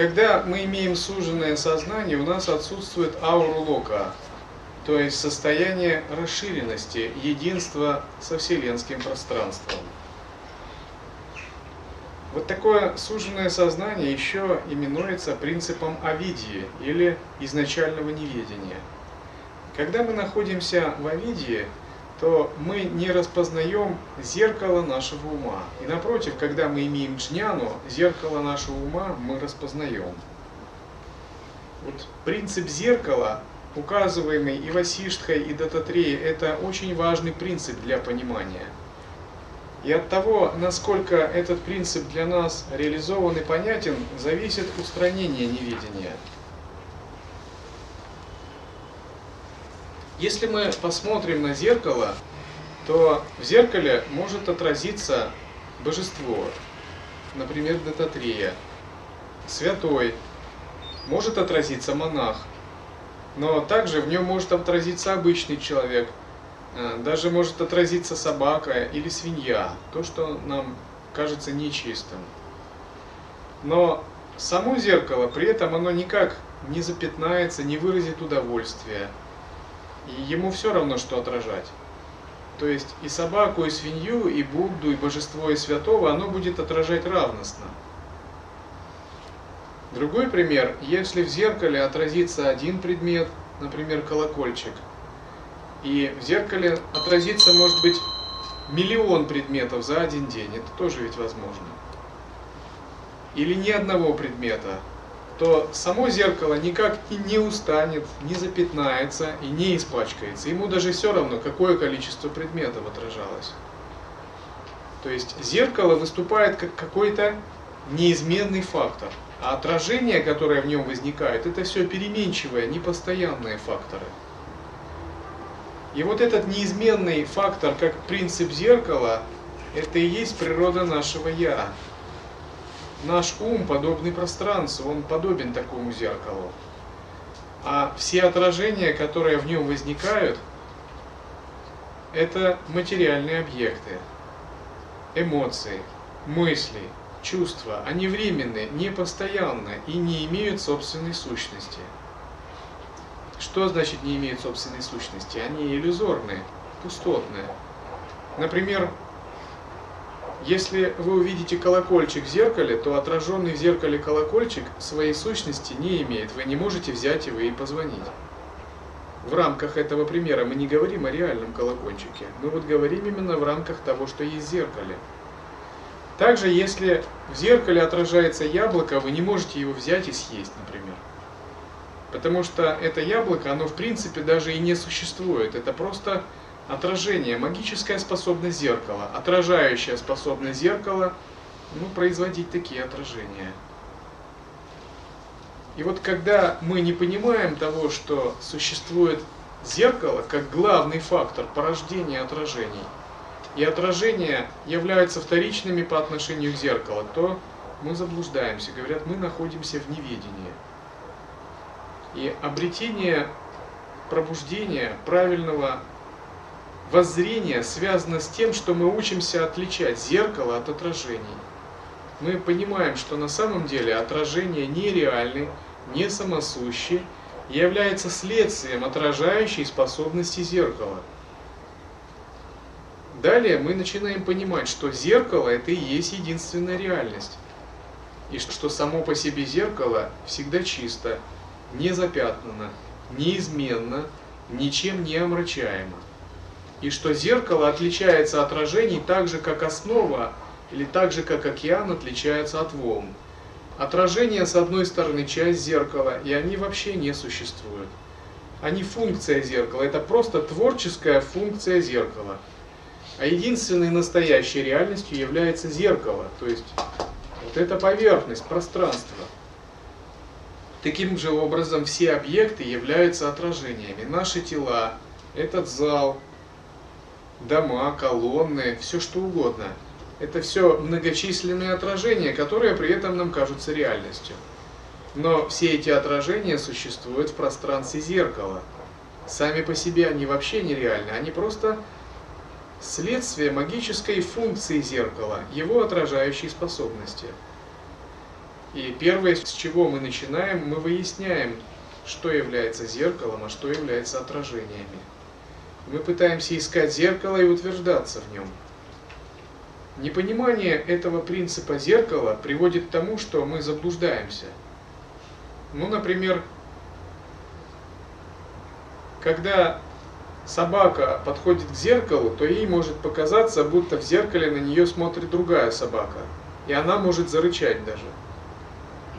Когда мы имеем суженное сознание, у нас отсутствует ауру лока, то есть состояние расширенности, единства со вселенским пространством. Вот такое суженное сознание еще именуется принципом авидии или изначального неведения. Когда мы находимся в авидии, то мы не распознаем зеркало нашего ума. И напротив, когда мы имеем джняну, зеркало нашего ума мы распознаем. Вот принцип зеркала, указываемый и Васиштхой, и Дататреей, это очень важный принцип для понимания. И от того, насколько этот принцип для нас реализован и понятен, зависит устранение невидения. Если мы посмотрим на зеркало, то в зеркале может отразиться божество, например, Дататрия, святой, может отразиться монах, но также в нем может отразиться обычный человек, э, даже может отразиться собака или свинья, то, что нам кажется нечистым. Но само зеркало, при этом оно никак не запятнается, не выразит удовольствия, и ему все равно, что отражать. То есть и собаку, и свинью, и Будду, и божество, и святого оно будет отражать равностно. Другой пример, если в зеркале отразится один предмет, например, колокольчик, и в зеркале отразится, может быть, миллион предметов за один день, это тоже ведь возможно. Или ни одного предмета, то само зеркало никак и не устанет, не запятнается и не испачкается. Ему даже все равно, какое количество предметов отражалось. То есть зеркало выступает как какой-то неизменный фактор. А отражение, которое в нем возникает, это все переменчивые, непостоянные факторы. И вот этот неизменный фактор, как принцип зеркала, это и есть природа нашего «я», Наш ум подобный пространству, он подобен такому зеркалу. А все отражения, которые в нем возникают, это материальные объекты, эмоции, мысли, чувства. Они временны, непостоянны и не имеют собственной сущности. Что значит не имеют собственной сущности? Они иллюзорные, пустотные. Например, если вы увидите колокольчик в зеркале, то отраженный в зеркале колокольчик своей сущности не имеет. Вы не можете взять его и позвонить. В рамках этого примера мы не говорим о реальном колокольчике. Мы вот говорим именно в рамках того, что есть в зеркале. Также, если в зеркале отражается яблоко, вы не можете его взять и съесть, например. Потому что это яблоко, оно в принципе даже и не существует. Это просто Отражение. Магическая способность зеркала. Отражающая способность зеркала ну, производить такие отражения. И вот когда мы не понимаем того, что существует зеркало как главный фактор порождения отражений, и отражения являются вторичными по отношению к зеркалу, то мы заблуждаемся. Говорят, мы находимся в неведении. И обретение пробуждения правильного воззрение связано с тем, что мы учимся отличать зеркало от отражений. Мы понимаем, что на самом деле отражение нереальны, не самосущи, является следствием отражающей способности зеркала. Далее мы начинаем понимать, что зеркало это и есть единственная реальность. И что само по себе зеркало всегда чисто, не запятнано, неизменно, ничем не омрачаемо и что зеркало отличается от отражений так же, как основа, или так же, как океан отличается от волн. Отражение, с одной стороны, часть зеркала, и они вообще не существуют. Они функция зеркала, это просто творческая функция зеркала. А единственной настоящей реальностью является зеркало, то есть вот эта поверхность, пространство. Таким же образом все объекты являются отражениями. Наши тела, этот зал, дома, колонны, все что угодно. Это все многочисленные отражения, которые при этом нам кажутся реальностью. Но все эти отражения существуют в пространстве зеркала. Сами по себе они вообще нереальны, они просто следствие магической функции зеркала, его отражающей способности. И первое, с чего мы начинаем, мы выясняем, что является зеркалом, а что является отражениями. Мы пытаемся искать зеркало и утверждаться в нем. Непонимание этого принципа зеркала приводит к тому, что мы заблуждаемся. Ну, например, когда собака подходит к зеркалу, то ей может показаться, будто в зеркале на нее смотрит другая собака. И она может зарычать даже.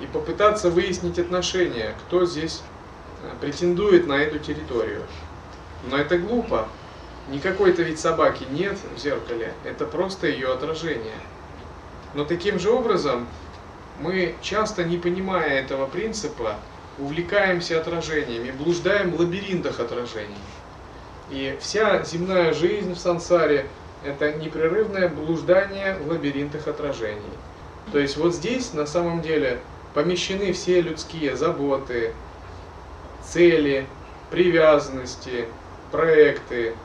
И попытаться выяснить отношения, кто здесь э, претендует на эту территорию. Но это глупо. Никакой-то ведь собаки нет в зеркале, это просто ее отражение. Но таким же образом мы, часто не понимая этого принципа, увлекаемся отражениями, блуждаем в лабиринтах отражений. И вся земная жизнь в сансаре – это непрерывное блуждание в лабиринтах отражений. То есть вот здесь на самом деле помещены все людские заботы, цели, привязанности, проекты,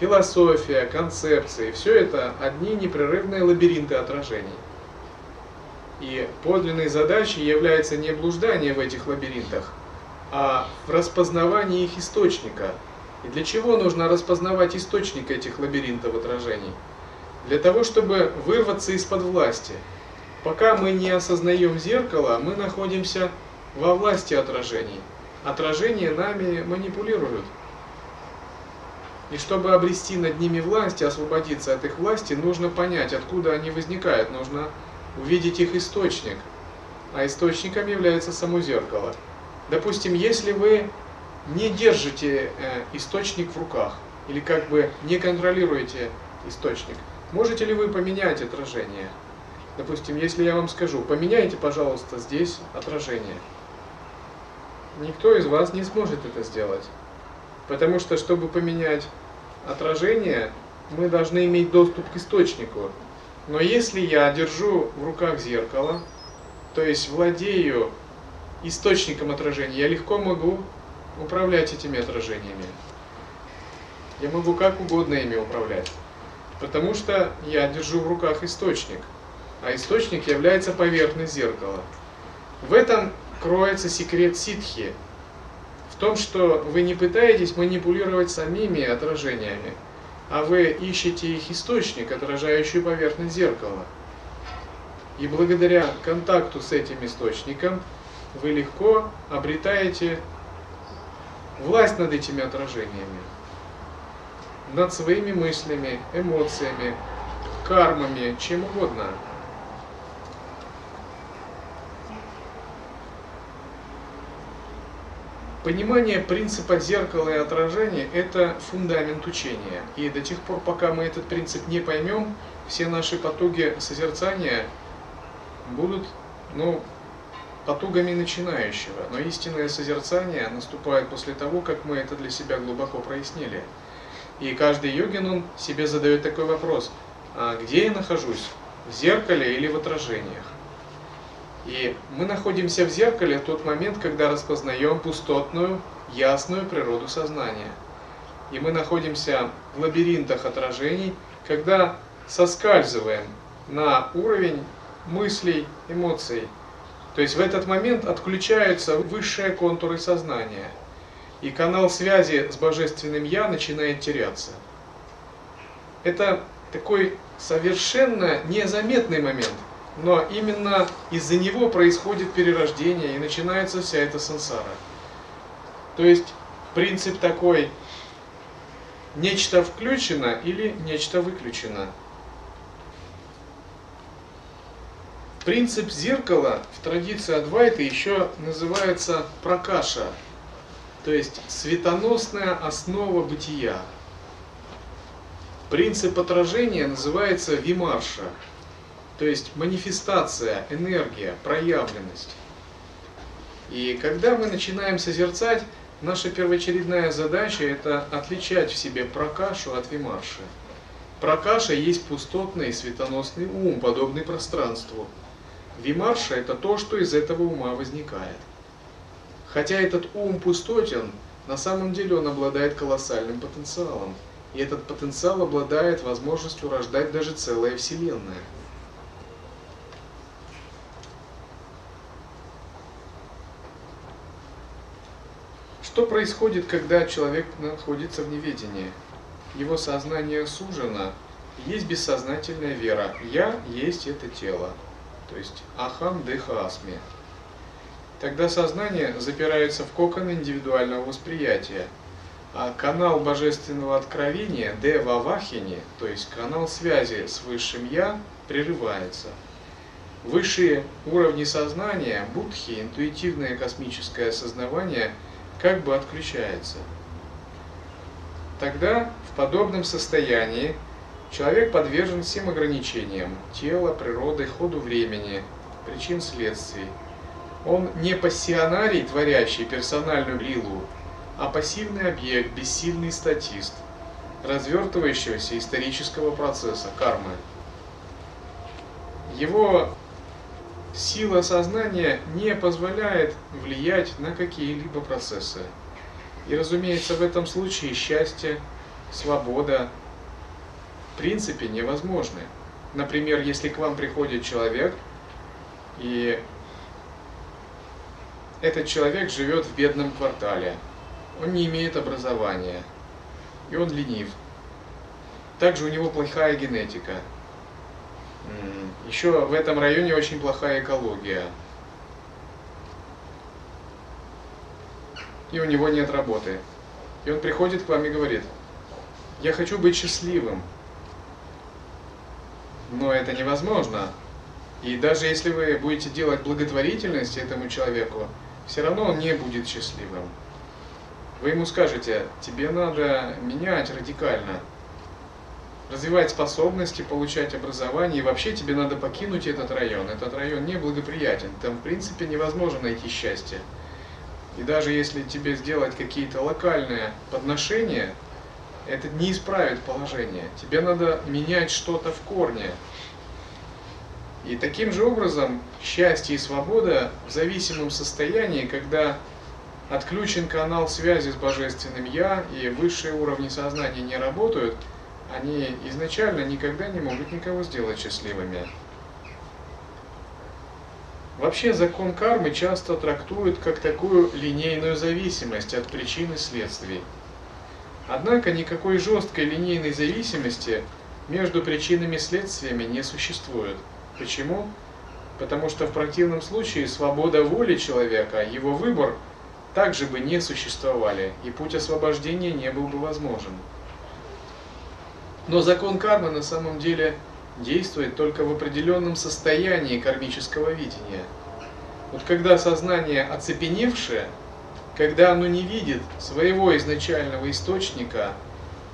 философия, концепции. Все это одни непрерывные лабиринты отражений. И подлинной задачей является не блуждание в этих лабиринтах, а в распознавании их источника. И для чего нужно распознавать источник этих лабиринтов отражений? Для того, чтобы вырваться из-под власти. Пока мы не осознаем зеркало, мы находимся во власти отражений. Отражения нами манипулируют. И чтобы обрести над ними власть и освободиться от их власти, нужно понять, откуда они возникают. Нужно увидеть их источник. А источником является само зеркало. Допустим, если вы не держите э, источник в руках, или как бы не контролируете источник, можете ли вы поменять отражение? Допустим, если я вам скажу, поменяйте, пожалуйста, здесь отражение. Никто из вас не сможет это сделать. Потому что, чтобы поменять отражение, мы должны иметь доступ к источнику. Но если я держу в руках зеркало, то есть владею источником отражения, я легко могу управлять этими отражениями. Я могу как угодно ими управлять. Потому что я держу в руках источник. А источник является поверхность зеркала. В этом кроется секрет ситхи. Том, что вы не пытаетесь манипулировать самими отражениями, а вы ищете их источник, отражающий поверхность зеркала. И благодаря контакту с этим источником вы легко обретаете власть над этими отражениями, над своими мыслями, эмоциями, кармами, чем угодно. Понимание принципа зеркала и отражения – это фундамент учения. И до тех пор, пока мы этот принцип не поймем, все наши потуги созерцания будут, ну, потугами начинающего. Но истинное созерцание наступает после того, как мы это для себя глубоко прояснили. И каждый йогин, он себе задает такой вопрос, а где я нахожусь, в зеркале или в отражениях? И мы находимся в зеркале в тот момент, когда распознаем пустотную, ясную природу сознания. И мы находимся в лабиринтах отражений, когда соскальзываем на уровень мыслей, эмоций. То есть в этот момент отключаются высшие контуры сознания. И канал связи с Божественным Я начинает теряться. Это такой совершенно незаметный момент – но именно из-за него происходит перерождение и начинается вся эта сансара. То есть принцип такой, нечто включено или нечто выключено. Принцип зеркала в традиции Адвайта еще называется пракаша, то есть светоносная основа бытия. Принцип отражения называется вимарша, то есть манифестация, энергия, проявленность. И когда мы начинаем созерцать, наша первоочередная задача – это отличать в себе прокашу от вимарши. Прокаша есть пустотный светоносный ум, подобный пространству. Вимарша – это то, что из этого ума возникает. Хотя этот ум пустотен, на самом деле он обладает колоссальным потенциалом. И этот потенциал обладает возможностью рождать даже целая Вселенная. Что происходит, когда человек находится в неведении? Его сознание сужено, есть бессознательная вера. Я есть это тело. То есть ахам деха асми. Тогда сознание запирается в кокон индивидуального восприятия. А канал божественного откровения, Дева Вахини, то есть канал связи с Высшим Я, прерывается. Высшие уровни сознания, будхи, интуитивное космическое осознавание, как бы отключается. Тогда в подобном состоянии человек подвержен всем ограничениям тела, природы, ходу времени, причин следствий. Он не пассионарий, творящий персональную лилу, а пассивный объект, бессильный статист, развертывающегося исторического процесса, кармы. Его сила сознания не позволяет влиять на какие-либо процессы. И, разумеется, в этом случае счастье, свобода в принципе невозможны. Например, если к вам приходит человек, и этот человек живет в бедном квартале, он не имеет образования, и он ленив. Также у него плохая генетика – еще в этом районе очень плохая экология. И у него нет работы. И он приходит к вам и говорит, я хочу быть счастливым. Но это невозможно. И даже если вы будете делать благотворительность этому человеку, все равно он не будет счастливым. Вы ему скажете, тебе надо менять радикально развивать способности, получать образование, и вообще тебе надо покинуть этот район. Этот район неблагоприятен, там в принципе невозможно найти счастье. И даже если тебе сделать какие-то локальные подношения, это не исправит положение. Тебе надо менять что-то в корне. И таким же образом счастье и свобода в зависимом состоянии, когда отключен канал связи с Божественным Я и высшие уровни сознания не работают – они изначально никогда не могут никого сделать счастливыми. Вообще закон кармы часто трактуют как такую линейную зависимость от причин и следствий. Однако никакой жесткой линейной зависимости между причинами и следствиями не существует. Почему? Потому что в противном случае свобода воли человека, его выбор также бы не существовали, и путь освобождения не был бы возможен. Но закон кармы на самом деле действует только в определенном состоянии кармического видения. Вот когда сознание оцепеневшее, когда оно не видит своего изначального источника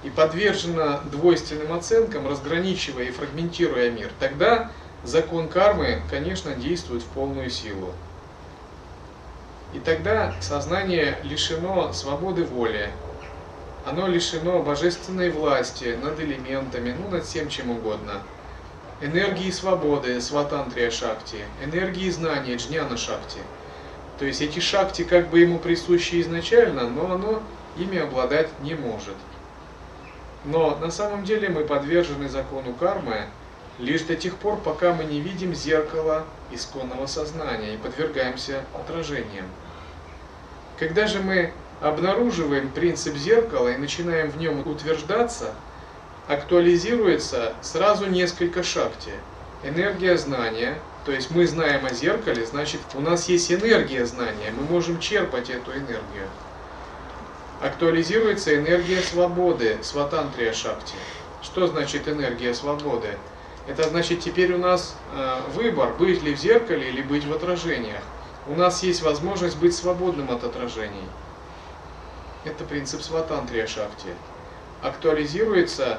и подвержено двойственным оценкам, разграничивая и фрагментируя мир, тогда закон кармы, конечно, действует в полную силу. И тогда сознание лишено свободы воли, оно лишено божественной власти над элементами, ну над всем чем угодно. Энергии свободы, сватантрия шакти, энергии знания, джняна шакти. То есть эти шакти как бы ему присущи изначально, но оно ими обладать не может. Но на самом деле мы подвержены закону кармы лишь до тех пор, пока мы не видим зеркало исконного сознания и подвергаемся отражениям. Когда же мы обнаруживаем принцип зеркала и начинаем в нем утверждаться, актуализируется сразу несколько шакти. Энергия знания, то есть мы знаем о зеркале, значит у нас есть энергия знания, мы можем черпать эту энергию. Актуализируется энергия свободы, сватантрия шакти. Что значит энергия свободы? Это значит теперь у нас э, выбор, быть ли в зеркале или быть в отражениях. У нас есть возможность быть свободным от отражений. Это принцип сватантрия шакти. Актуализируется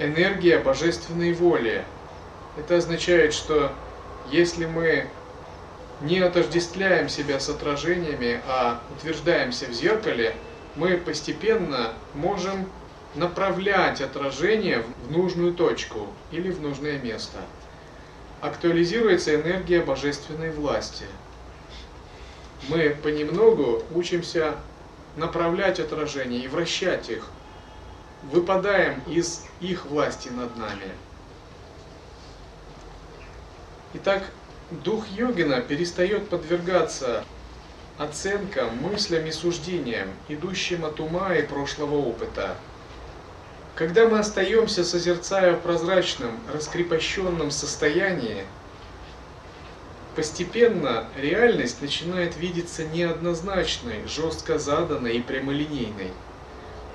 энергия божественной воли. Это означает, что если мы не отождествляем себя с отражениями, а утверждаемся в зеркале, мы постепенно можем направлять отражение в нужную точку или в нужное место. Актуализируется энергия божественной власти – мы понемногу учимся направлять отражения и вращать их, выпадаем из их власти над нами. Итак, дух йогина перестает подвергаться оценкам, мыслям и суждениям, идущим от ума и прошлого опыта. Когда мы остаемся, созерцая в прозрачном, раскрепощенном состоянии, постепенно реальность начинает видеться неоднозначной, жестко заданной и прямолинейной.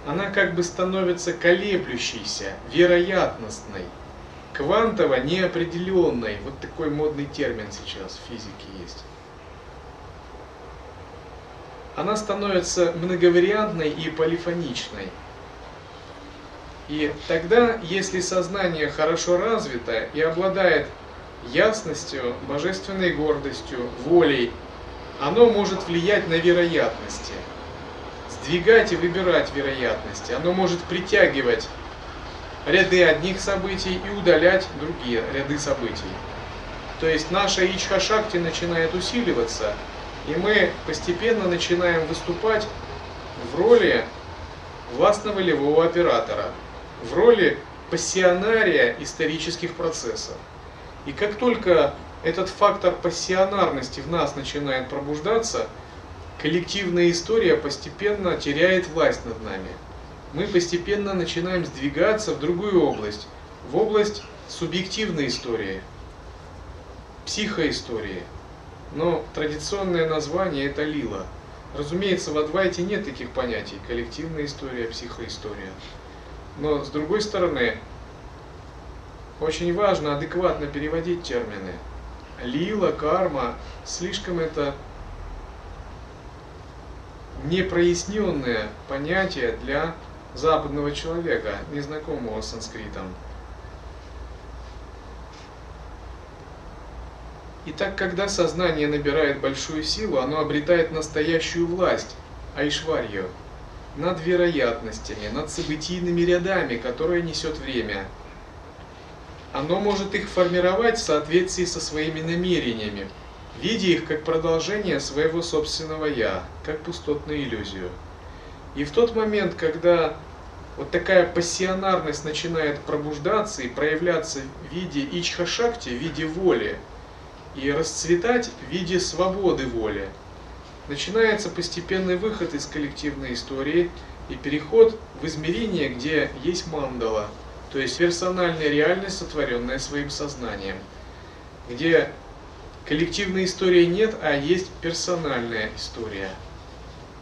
Она как бы становится колеблющейся, вероятностной, квантово неопределенной. Вот такой модный термин сейчас в физике есть. Она становится многовариантной и полифоничной. И тогда, если сознание хорошо развито и обладает ясностью, божественной гордостью, волей, оно может влиять на вероятности, сдвигать и выбирать вероятности, оно может притягивать ряды одних событий и удалять другие ряды событий. То есть наша ичха-шакти начинает усиливаться, и мы постепенно начинаем выступать в роли властно-волевого оператора, в роли пассионария исторических процессов. И как только этот фактор пассионарности в нас начинает пробуждаться, коллективная история постепенно теряет власть над нами. Мы постепенно начинаем сдвигаться в другую область, в область субъективной истории, психоистории. Но традиционное название это лила. Разумеется, в Адвайте нет таких понятий – коллективная история, психоистория. Но с другой стороны, очень важно адекватно переводить термины. Лила, карма, слишком это непроясненное понятие для западного человека, незнакомого с санскритом. Итак, когда сознание набирает большую силу, оно обретает настоящую власть, айшварью, над вероятностями, над событийными рядами, которые несет время – оно может их формировать в соответствии со своими намерениями, видя их как продолжение своего собственного «я», как пустотную иллюзию. И в тот момент, когда вот такая пассионарность начинает пробуждаться и проявляться в виде ичха-шакти, в виде воли, и расцветать в виде свободы воли, начинается постепенный выход из коллективной истории и переход в измерение, где есть мандала – то есть персональная реальность, сотворенная своим сознанием, где коллективной истории нет, а есть персональная история.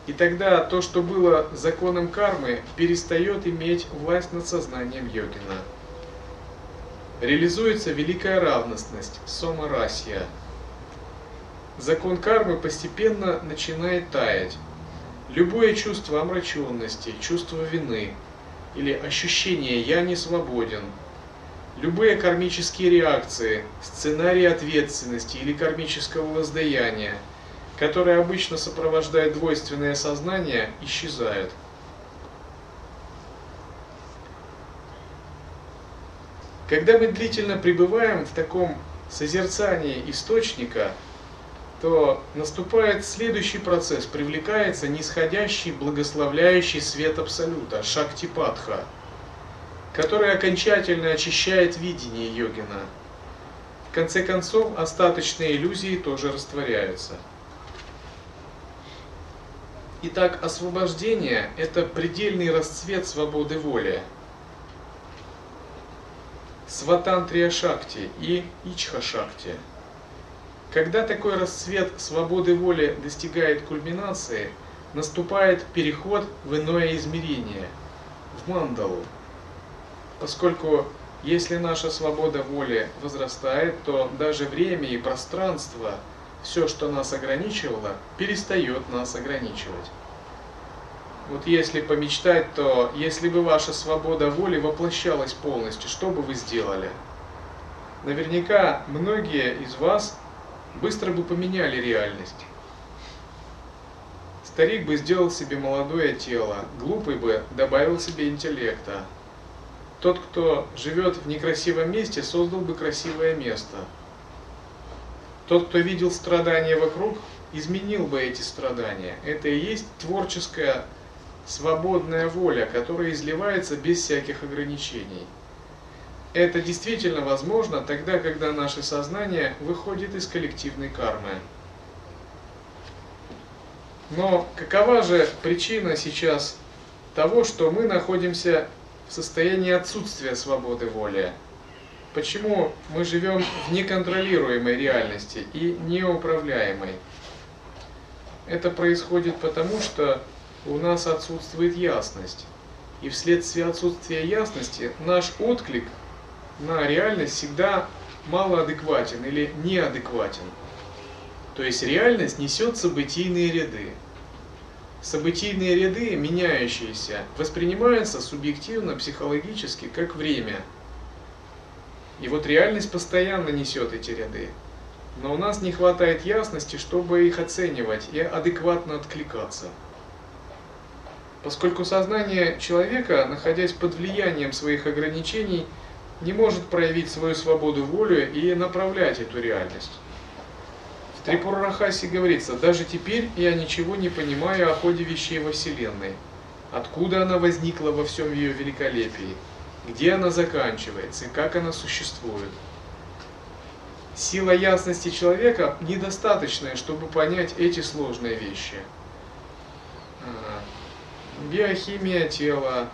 И тогда то, что было законом кармы, перестает иметь власть над сознанием йогина. Реализуется великая равностность, сома-расья. Закон кармы постепенно начинает таять. Любое чувство омраченности, чувство вины – или ощущение «я не свободен», любые кармические реакции, сценарии ответственности или кармического воздаяния, которые обычно сопровождают двойственное сознание, исчезают. Когда мы длительно пребываем в таком созерцании источника, то наступает следующий процесс, привлекается нисходящий, благословляющий свет Абсолюта, Шактипатха, который окончательно очищает видение йогина. В конце концов, остаточные иллюзии тоже растворяются. Итак, освобождение – это предельный расцвет свободы воли. Сватантрия Шакти и Ичха Шакти – когда такой расцвет свободы воли достигает кульминации, наступает переход в иное измерение, в мандалу. Поскольку если наша свобода воли возрастает, то даже время и пространство, все, что нас ограничивало, перестает нас ограничивать. Вот если помечтать, то если бы ваша свобода воли воплощалась полностью, что бы вы сделали? Наверняка многие из вас быстро бы поменяли реальность. Старик бы сделал себе молодое тело, глупый бы добавил себе интеллекта. Тот, кто живет в некрасивом месте, создал бы красивое место. Тот, кто видел страдания вокруг, изменил бы эти страдания. Это и есть творческая свободная воля, которая изливается без всяких ограничений. Это действительно возможно тогда, когда наше сознание выходит из коллективной кармы. Но какова же причина сейчас того, что мы находимся в состоянии отсутствия свободы воли? Почему мы живем в неконтролируемой реальности и неуправляемой? Это происходит потому, что у нас отсутствует ясность. И вследствие отсутствия ясности наш отклик на реальность всегда малоадекватен или неадекватен. То есть реальность несет событийные ряды. Событийные ряды, меняющиеся, воспринимаются субъективно, психологически, как время. И вот реальность постоянно несет эти ряды. Но у нас не хватает ясности, чтобы их оценивать и адекватно откликаться. Поскольку сознание человека, находясь под влиянием своих ограничений, не может проявить свою свободу волю и направлять эту реальность. В Трипурахасе говорится, даже теперь я ничего не понимаю о ходе вещей во Вселенной. Откуда она возникла во всем ее великолепии, где она заканчивается и как она существует. Сила ясности человека недостаточная, чтобы понять эти сложные вещи. Биохимия тела,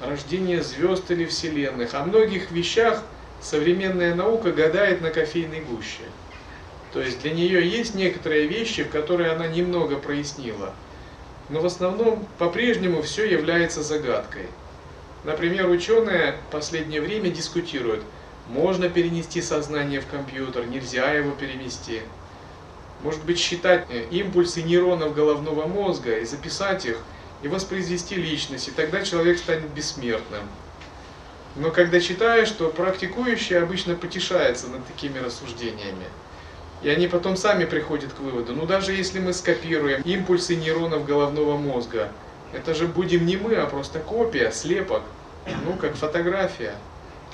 рождение звезд или вселенных. О многих вещах современная наука гадает на кофейной гуще. То есть для нее есть некоторые вещи, в которые она немного прояснила. Но в основном по-прежнему все является загадкой. Например, ученые в последнее время дискутируют, можно перенести сознание в компьютер, нельзя его перенести. Может быть, считать э, импульсы нейронов головного мозга и записать их, и воспроизвести личность, и тогда человек станет бессмертным. Но когда читаешь, то практикующий обычно потешается над такими рассуждениями. И они потом сами приходят к выводу, ну даже если мы скопируем импульсы нейронов головного мозга, это же будем не мы, а просто копия, слепок, ну как фотография.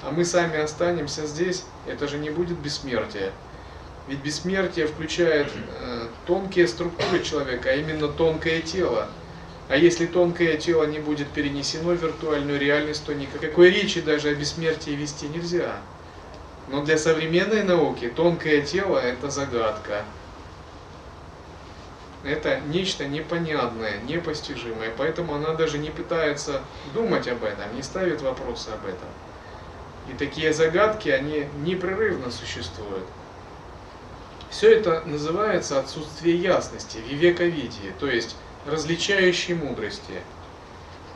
А мы сами останемся здесь, это же не будет бессмертие. Ведь бессмертие включает э, тонкие структуры человека, а именно тонкое тело. А если тонкое тело не будет перенесено в виртуальную реальность, то никакой речи даже о бессмертии вести нельзя. Но для современной науки тонкое тело – это загадка. Это нечто непонятное, непостижимое, поэтому она даже не пытается думать об этом, не ставит вопросы об этом. И такие загадки, они непрерывно существуют. Все это называется отсутствие ясности, вивековидие, то есть различающей мудрости.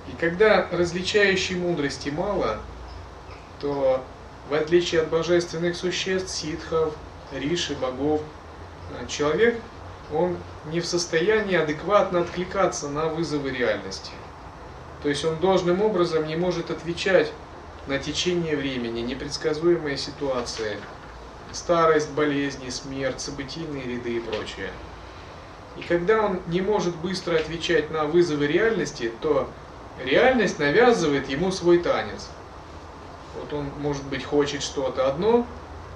И когда различающей мудрости мало, то в отличие от божественных существ, ситхов, риши, богов, человек, он не в состоянии адекватно откликаться на вызовы реальности. То есть он должным образом не может отвечать на течение времени, непредсказуемые ситуации, старость, болезни, смерть, событийные ряды и прочее. И когда он не может быстро отвечать на вызовы реальности, то реальность навязывает ему свой танец. Вот он, может быть, хочет что-то одно,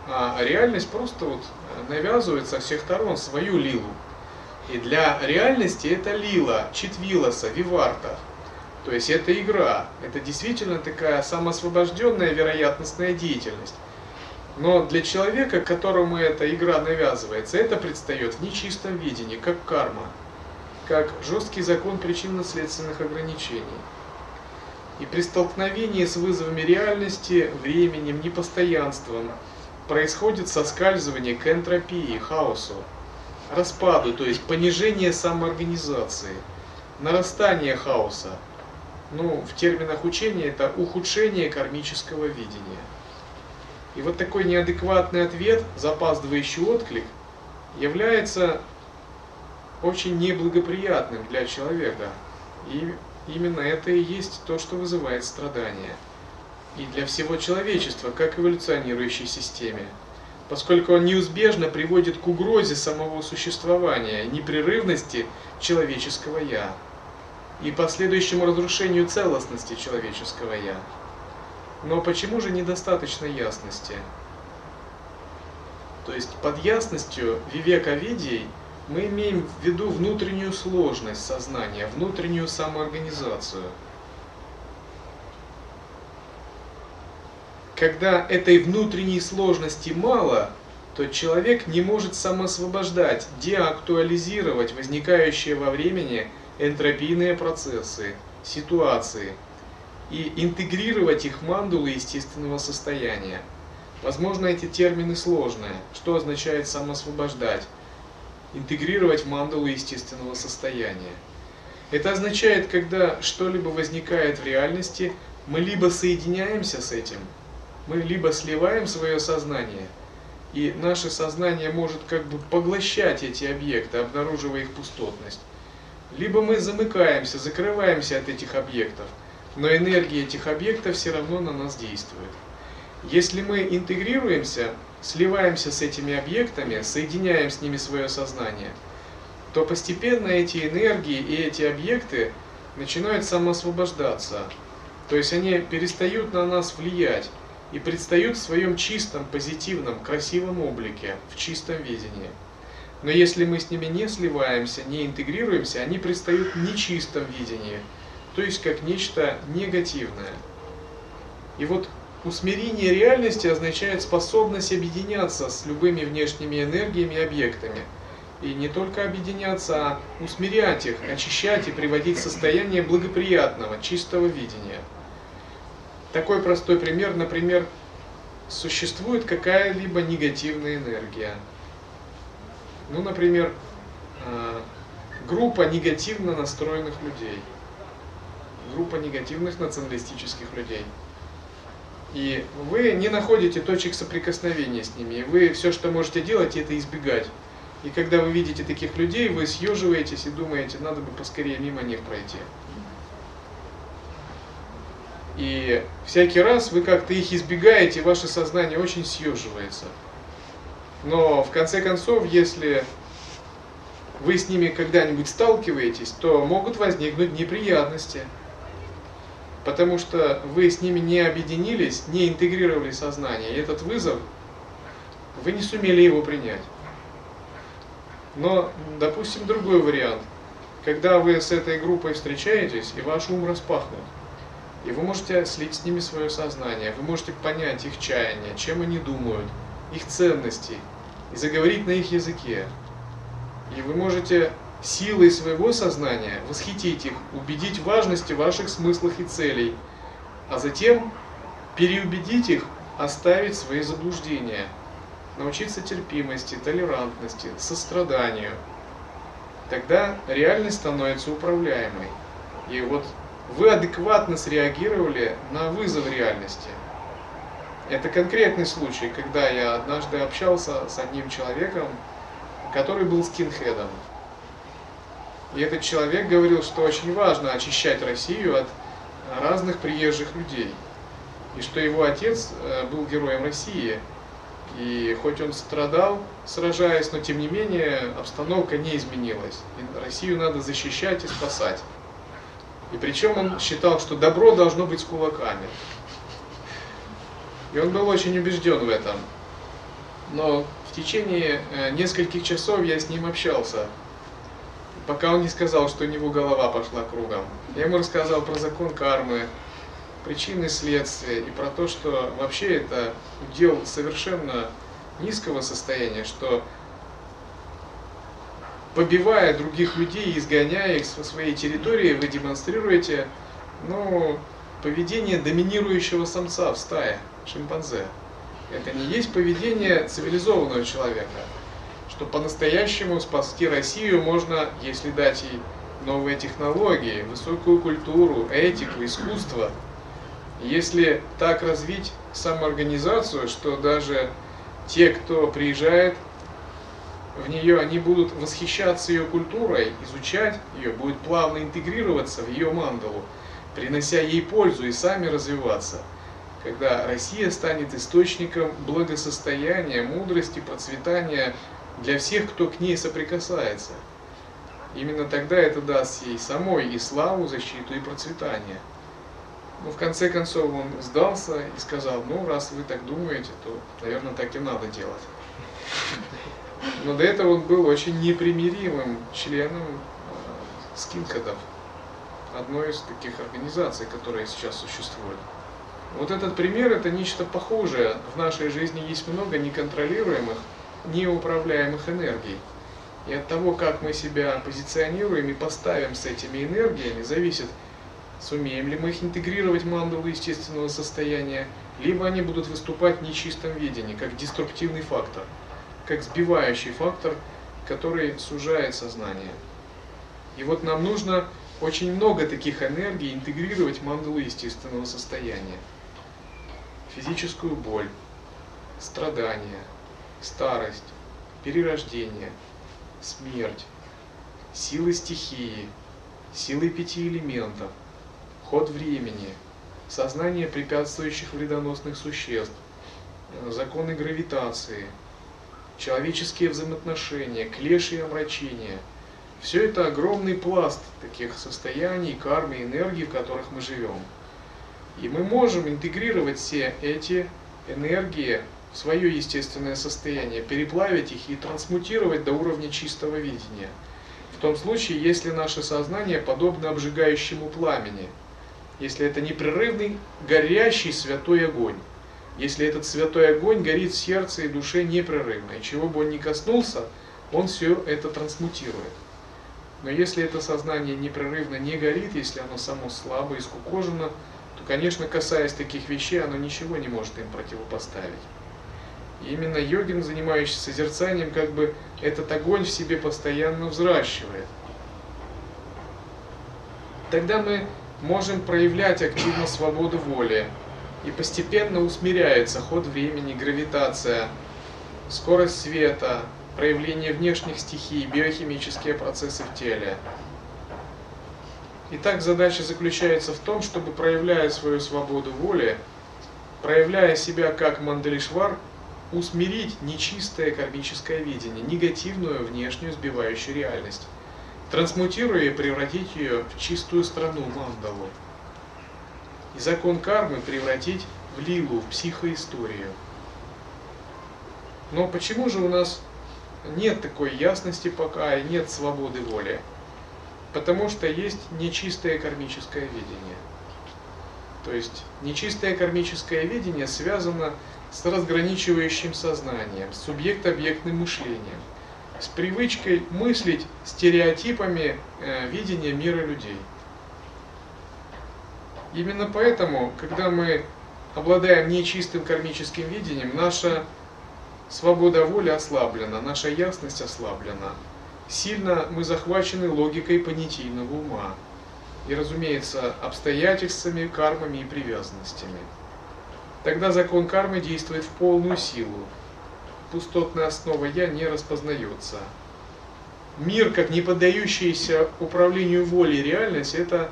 а реальность просто вот навязывает со всех сторон свою лилу. И для реальности это лила, читвилоса, виварта. То есть это игра, это действительно такая самосвобожденная вероятностная деятельность. Но для человека, которому эта игра навязывается, это предстает в нечистом видении, как карма, как жесткий закон причинно-следственных ограничений. И при столкновении с вызовами реальности, временем, непостоянством происходит соскальзывание к энтропии, хаосу, распаду, то есть понижение самоорганизации, нарастание хаоса. Ну, в терминах учения это ухудшение кармического видения. И вот такой неадекватный ответ, запаздывающий отклик, является очень неблагоприятным для человека. И именно это и есть то, что вызывает страдания. И для всего человечества, как эволюционирующей системе. Поскольку он неизбежно приводит к угрозе самого существования, непрерывности человеческого «я» и последующему разрушению целостности человеческого «я». Но почему же недостаточно ясности? То есть под ясностью вивековедий мы имеем в виду внутреннюю сложность сознания, внутреннюю самоорганизацию. Когда этой внутренней сложности мало, то человек не может самосвобождать, деактуализировать возникающие во времени энтропийные процессы, ситуации и интегрировать их мандулы естественного состояния. Возможно, эти термины сложные. Что означает самосвобождать? Интегрировать в мандулу естественного состояния. Это означает, когда что-либо возникает в реальности, мы либо соединяемся с этим, мы либо сливаем свое сознание, и наше сознание может как бы поглощать эти объекты, обнаруживая их пустотность. Либо мы замыкаемся, закрываемся от этих объектов, но энергия этих объектов все равно на нас действует. Если мы интегрируемся, сливаемся с этими объектами, соединяем с ними свое сознание, то постепенно эти энергии и эти объекты начинают самоосвобождаться. То есть они перестают на нас влиять и предстают в своем чистом, позитивном, красивом облике, в чистом видении. Но если мы с ними не сливаемся, не интегрируемся, они предстают в нечистом видении, то есть как нечто негативное. И вот усмирение реальности означает способность объединяться с любыми внешними энергиями и объектами. И не только объединяться, а усмирять их, очищать и приводить в состояние благоприятного, чистого видения. Такой простой пример, например, существует какая-либо негативная энергия. Ну, например, э, группа негативно настроенных людей, группа негативных националистических людей. И вы не находите точек соприкосновения с ними, и вы все, что можете делать, это избегать. И когда вы видите таких людей, вы съеживаетесь и думаете, надо бы поскорее мимо них пройти. И всякий раз вы как-то их избегаете, ваше сознание очень съеживается. Но в конце концов, если вы с ними когда-нибудь сталкиваетесь, то могут возникнуть неприятности. Потому что вы с ними не объединились, не интегрировали сознание. И этот вызов, вы не сумели его принять. Но, допустим, другой вариант. Когда вы с этой группой встречаетесь, и ваш ум распахнут. И вы можете слить с ними свое сознание, вы можете понять их чаяния, чем они думают, их ценности, и заговорить на их языке. И вы можете силой своего сознания восхитить их, убедить в важности ваших смыслов и целей, а затем переубедить их оставить свои заблуждения, научиться терпимости, толерантности, состраданию. Тогда реальность становится управляемой. И вот вы адекватно среагировали на вызов реальности. Это конкретный случай, когда я однажды общался с одним человеком, который был скинхедом. И этот человек говорил, что очень важно очищать Россию от разных приезжих людей. И что его отец э, был героем России. И хоть он страдал, сражаясь, но тем не менее обстановка не изменилась. И Россию надо защищать и спасать. И причем он считал, что добро должно быть с кулаками. И он был очень убежден в этом. Но в течение э, нескольких часов я с ним общался, пока он не сказал, что у него голова пошла кругом. Я ему рассказал про закон кармы, причины следствия и про то, что вообще это удел совершенно низкого состояния, что побивая других людей, изгоняя их со своей территории, вы демонстрируете ну, поведение доминирующего самца в стае, шимпанзе. Это не есть поведение цивилизованного человека. Что по-настоящему спасти Россию можно, если дать ей новые технологии, высокую культуру, этику, искусство. Если так развить самоорганизацию, что даже те, кто приезжает в нее, они будут восхищаться ее культурой, изучать ее, будут плавно интегрироваться в ее мандалу, принося ей пользу и сами развиваться. Когда Россия станет источником благосостояния, мудрости, процветания для всех, кто к ней соприкасается. Именно тогда это даст ей самой и славу, защиту и процветание. Но в конце концов он сдался и сказал, ну раз вы так думаете, то, наверное, так и надо делать. Но до этого он был очень непримиримым членом э, скинкодов, одной из таких организаций, которые сейчас существуют. Вот этот пример это нечто похожее. В нашей жизни есть много неконтролируемых неуправляемых энергий. И от того, как мы себя позиционируем и поставим с этими энергиями, зависит, сумеем ли мы их интегрировать в мандалу естественного состояния, либо они будут выступать в нечистом видении, как деструктивный фактор, как сбивающий фактор, который сужает сознание. И вот нам нужно очень много таких энергий интегрировать в мандалу естественного состояния. Физическую боль, страдания, старость, перерождение, смерть, силы стихии, силы пяти элементов, ход времени, сознание препятствующих вредоносных существ, э, законы гравитации, человеческие взаимоотношения, клеши и омрачения. Все это огромный пласт таких состояний, кармы, энергии, в которых мы живем. И мы можем интегрировать все эти энергии в свое естественное состояние, переплавить их и трансмутировать до уровня чистого видения. В том случае, если наше сознание подобно обжигающему пламени, если это непрерывный горящий святой огонь, если этот святой огонь горит в сердце и душе непрерывно, и чего бы он ни коснулся, он все это трансмутирует. Но если это сознание непрерывно не горит, если оно само слабо и скукожено, то, конечно, касаясь таких вещей, оно ничего не может им противопоставить. И именно йогин, занимающийся созерцанием, как бы этот огонь в себе постоянно взращивает. Тогда мы можем проявлять активно свободу воли, и постепенно усмиряется ход времени, гравитация, скорость света, проявление внешних стихий, биохимические процессы в теле. Итак, задача заключается в том, чтобы, проявляя свою свободу воли, проявляя себя как Мандалишвар, усмирить нечистое кармическое видение, негативную внешнюю сбивающую реальность, трансмутируя и превратить ее в чистую страну Мандалу. И закон кармы превратить в лилу, в психоисторию. Но почему же у нас нет такой ясности пока и нет свободы воли? Потому что есть нечистое кармическое видение. То есть нечистое кармическое видение связано с разграничивающим сознанием, с субъект-объектным мышлением, с привычкой мыслить стереотипами э, видения мира людей. Именно поэтому, когда мы обладаем нечистым кармическим видением, наша свобода воли ослаблена, наша ясность ослаблена. Сильно мы захвачены логикой понятийного ума и, разумеется, обстоятельствами, кармами и привязанностями тогда закон кармы действует в полную силу. Пустотная основа «я» не распознается. Мир, как не поддающийся управлению воли реальность, это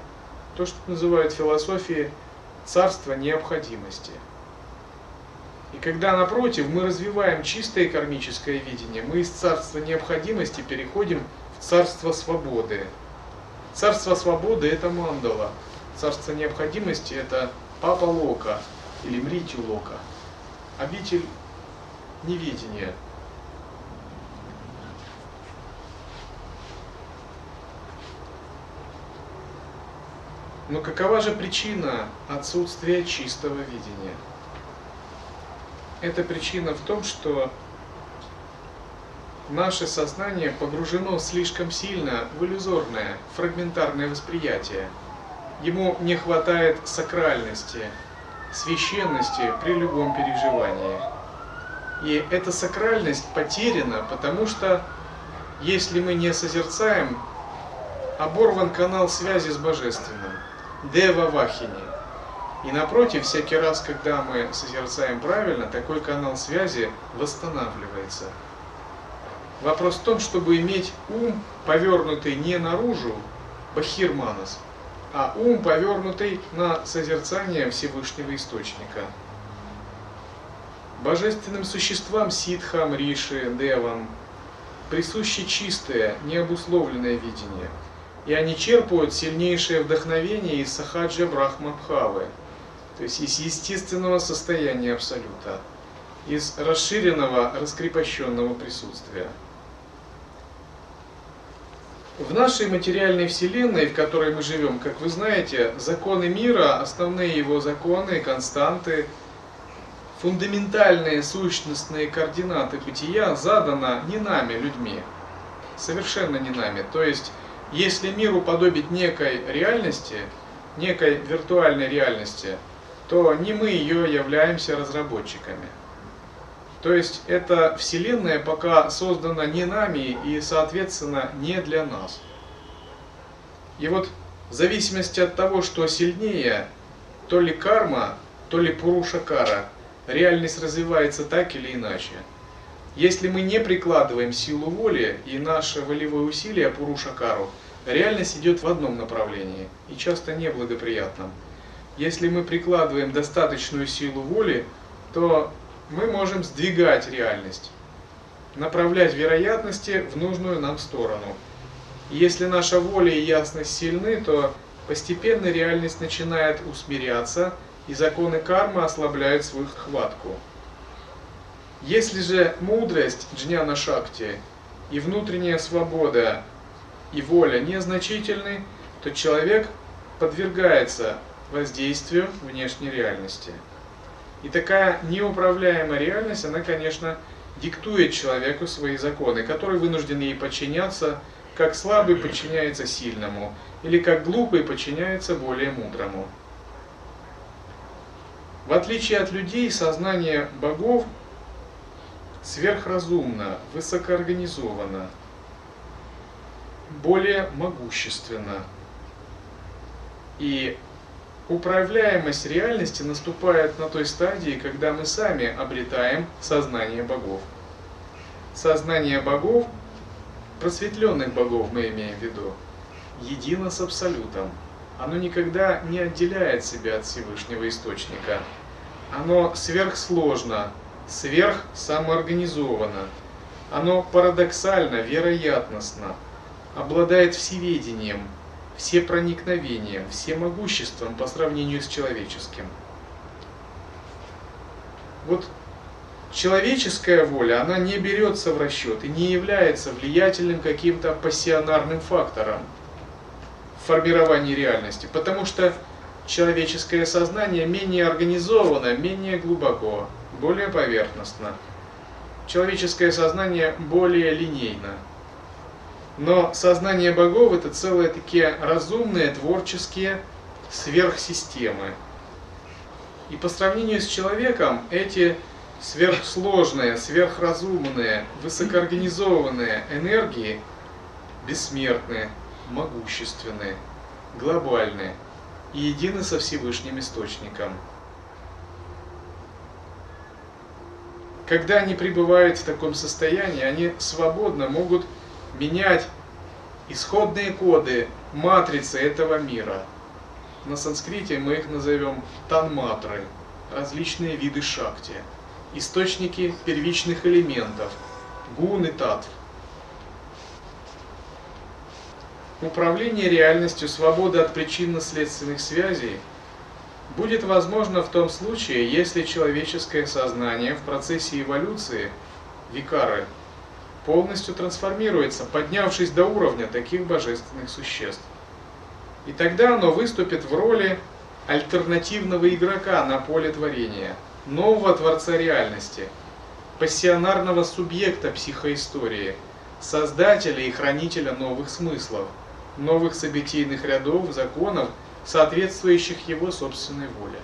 то, что называют философией царство необходимости. И когда, напротив, мы развиваем чистое кармическое видение, мы из царства необходимости переходим в царство свободы. Царство свободы – это мандала. Царство необходимости – это папа Лока, или мритю лока, обитель неведения. Но какова же причина отсутствия чистого видения? Эта причина в том, что наше сознание погружено слишком сильно в иллюзорное, фрагментарное восприятие. Ему не хватает сакральности, священности при любом переживании. И эта сакральность потеряна, потому что если мы не созерцаем, оборван канал связи с Божественным, Дева Вахини. И напротив, всякий раз, когда мы созерцаем правильно, такой канал связи восстанавливается. Вопрос в том, чтобы иметь ум, повернутый не наружу, бахирманас, а ум повернутый на созерцание Всевышнего Источника. Божественным существам ситхам, риши, девам присуще чистое, необусловленное видение, и они черпают сильнейшее вдохновение из сахаджа брахмабхавы, то есть из естественного состояния Абсолюта, из расширенного, раскрепощенного присутствия. В нашей материальной вселенной, в которой мы живем, как вы знаете, законы мира, основные его законы, константы, фундаментальные сущностные координаты бытия заданы не нами, людьми, совершенно не нами. То есть, если мир уподобить некой реальности, некой виртуальной реальности, то не мы ее являемся разработчиками. То есть эта Вселенная пока создана не нами и, соответственно, не для нас. И вот в зависимости от того, что сильнее, то ли карма, то ли пурушакара, реальность развивается так или иначе. Если мы не прикладываем силу воли и наше волевое усилие пурушакару, реальность идет в одном направлении и часто неблагоприятном. Если мы прикладываем достаточную силу воли, то мы можем сдвигать реальность, направлять вероятности в нужную нам сторону. Если наша воля и ясность сильны, то постепенно реальность начинает усмиряться, и законы кармы ослабляют свою хватку. Если же мудрость джняна шакти и внутренняя свобода и воля незначительны, то человек подвергается воздействию внешней реальности. И такая неуправляемая реальность, она, конечно, диктует человеку свои законы, который вынужден ей подчиняться, как слабый подчиняется сильному, или как глупый подчиняется более мудрому. В отличие от людей, сознание богов сверхразумно, высокоорганизовано, более могущественно. И Управляемость реальности наступает на той стадии, когда мы сами обретаем сознание богов. Сознание богов, просветленных богов мы имеем в виду, едино с Абсолютом. Оно никогда не отделяет себя от Всевышнего Источника. Оно сверхсложно, сверхсамоорганизовано. Оно парадоксально, вероятностно, обладает всеведением – все проникновением, всемогуществом по сравнению с человеческим. Вот человеческая воля, она не берется в расчет и не является влиятельным каким-то пассионарным фактором в формировании реальности, потому что человеческое сознание менее организовано, менее глубоко, более поверхностно. Человеческое сознание более линейно. Но сознание богов это целые такие разумные, творческие сверхсистемы. И по сравнению с человеком эти сверхсложные, сверхразумные, высокоорганизованные энергии бессмертны, могущественны, глобальны и едины со Всевышним Источником. Когда они пребывают в таком состоянии, они свободно могут менять исходные коды матрицы этого мира. На санскрите мы их назовем танматры, различные виды шакти, источники первичных элементов, гун и татв. Управление реальностью свободы от причинно-следственных связей будет возможно в том случае, если человеческое сознание в процессе эволюции, викары, полностью трансформируется, поднявшись до уровня таких божественных существ. И тогда оно выступит в роли альтернативного игрока на поле творения, нового творца реальности, пассионарного субъекта психоистории, создателя и хранителя новых смыслов, новых событийных рядов, законов, соответствующих его собственной воле.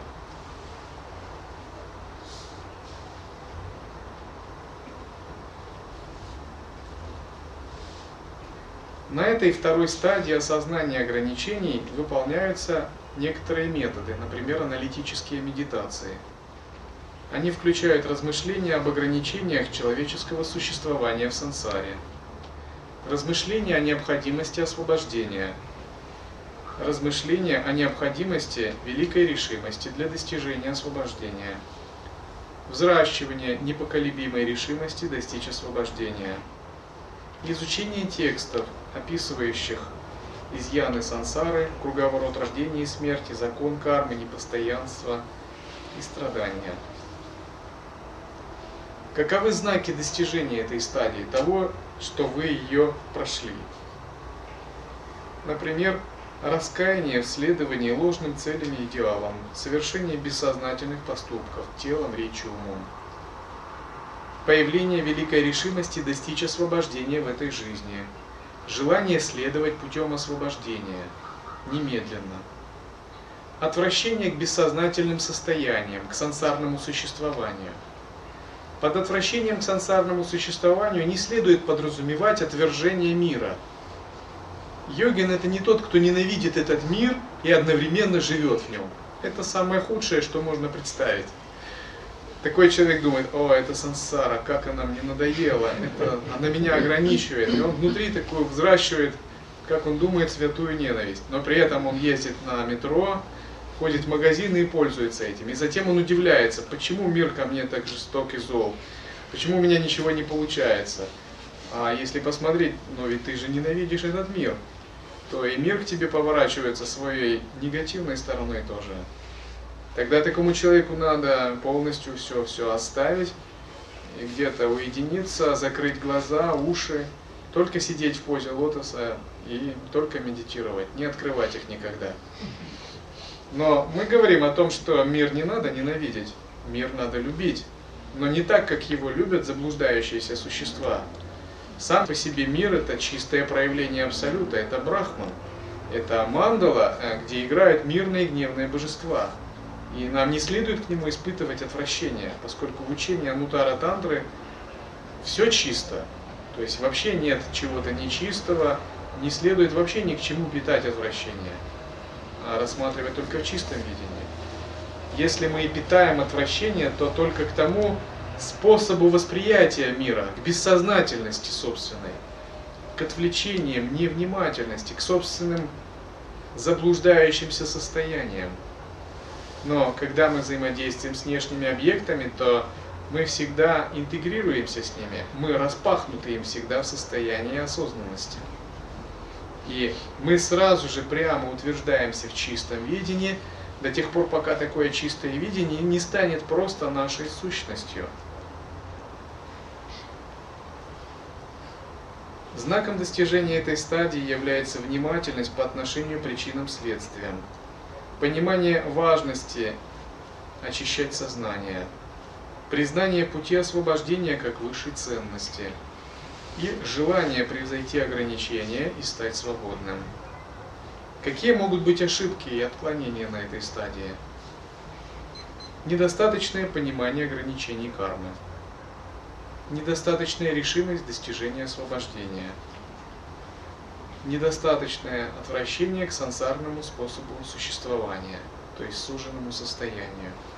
На этой второй стадии осознания ограничений выполняются некоторые методы, например, аналитические медитации. Они включают размышления об ограничениях человеческого существования в сансаре, размышления о необходимости освобождения, размышления о необходимости великой решимости для достижения освобождения, взращивание непоколебимой решимости достичь освобождения – изучение текстов, описывающих изъяны сансары, круговорот рождения и смерти, закон кармы, непостоянства и страдания. Каковы знаки достижения этой стадии, того, что вы ее прошли? Например, раскаяние в следовании ложным целям и идеалам, совершение бессознательных поступков телом, речью, умом. Появление великой решимости достичь освобождения в этой жизни. Желание следовать путем освобождения. Немедленно. Отвращение к бессознательным состояниям, к сансарному существованию. Под отвращением к сансарному существованию не следует подразумевать отвержение мира – Йогин это не тот, кто ненавидит этот мир и одновременно живет в нем. Это самое худшее, что можно представить. Такой человек думает, о, это сансара, как она мне надоела, это, она меня ограничивает. И он внутри такой взращивает, как он думает, святую ненависть. Но при этом он ездит на метро, ходит в магазины и пользуется этим. И затем он удивляется, почему мир ко мне так жесток и зол, почему у меня ничего не получается. А если посмотреть, ну ведь ты же ненавидишь этот мир то и мир к тебе поворачивается своей негативной стороной тоже. Тогда такому человеку надо полностью все, все оставить, и где-то уединиться, закрыть глаза, уши, только сидеть в позе лотоса и только медитировать, не открывать их никогда. Но мы говорим о том, что мир не надо ненавидеть, мир надо любить, но не так, как его любят заблуждающиеся существа. Сам по себе мир это чистое проявление абсолюта, это брахман. Это мандала, э, где играют мирные и гневные божества. И нам не следует к нему испытывать отвращение, поскольку в учении Анутара Тантры все чисто. То есть вообще нет чего-то нечистого, не следует вообще ни к чему питать отвращение, а рассматривать только в чистом видении. Если мы и питаем отвращение, то только к тому, способу восприятия мира, к бессознательности собственной, к отвлечениям, невнимательности, к собственным заблуждающимся состояниям. Но когда мы взаимодействуем с внешними объектами, то мы всегда интегрируемся с ними, мы распахнуты им всегда в состоянии осознанности. И мы сразу же прямо утверждаемся в чистом видении до тех пор, пока такое чистое видение не станет просто нашей сущностью. Знаком достижения этой стадии является внимательность по отношению к причинам-следствиям, понимание важности очищать сознание, признание пути освобождения как высшей ценности и желание превзойти ограничения и стать свободным. Какие могут быть ошибки и отклонения на этой стадии? Недостаточное понимание ограничений кармы недостаточная решимость достижения освобождения, недостаточное отвращение к сансарному способу существования, то есть суженному состоянию –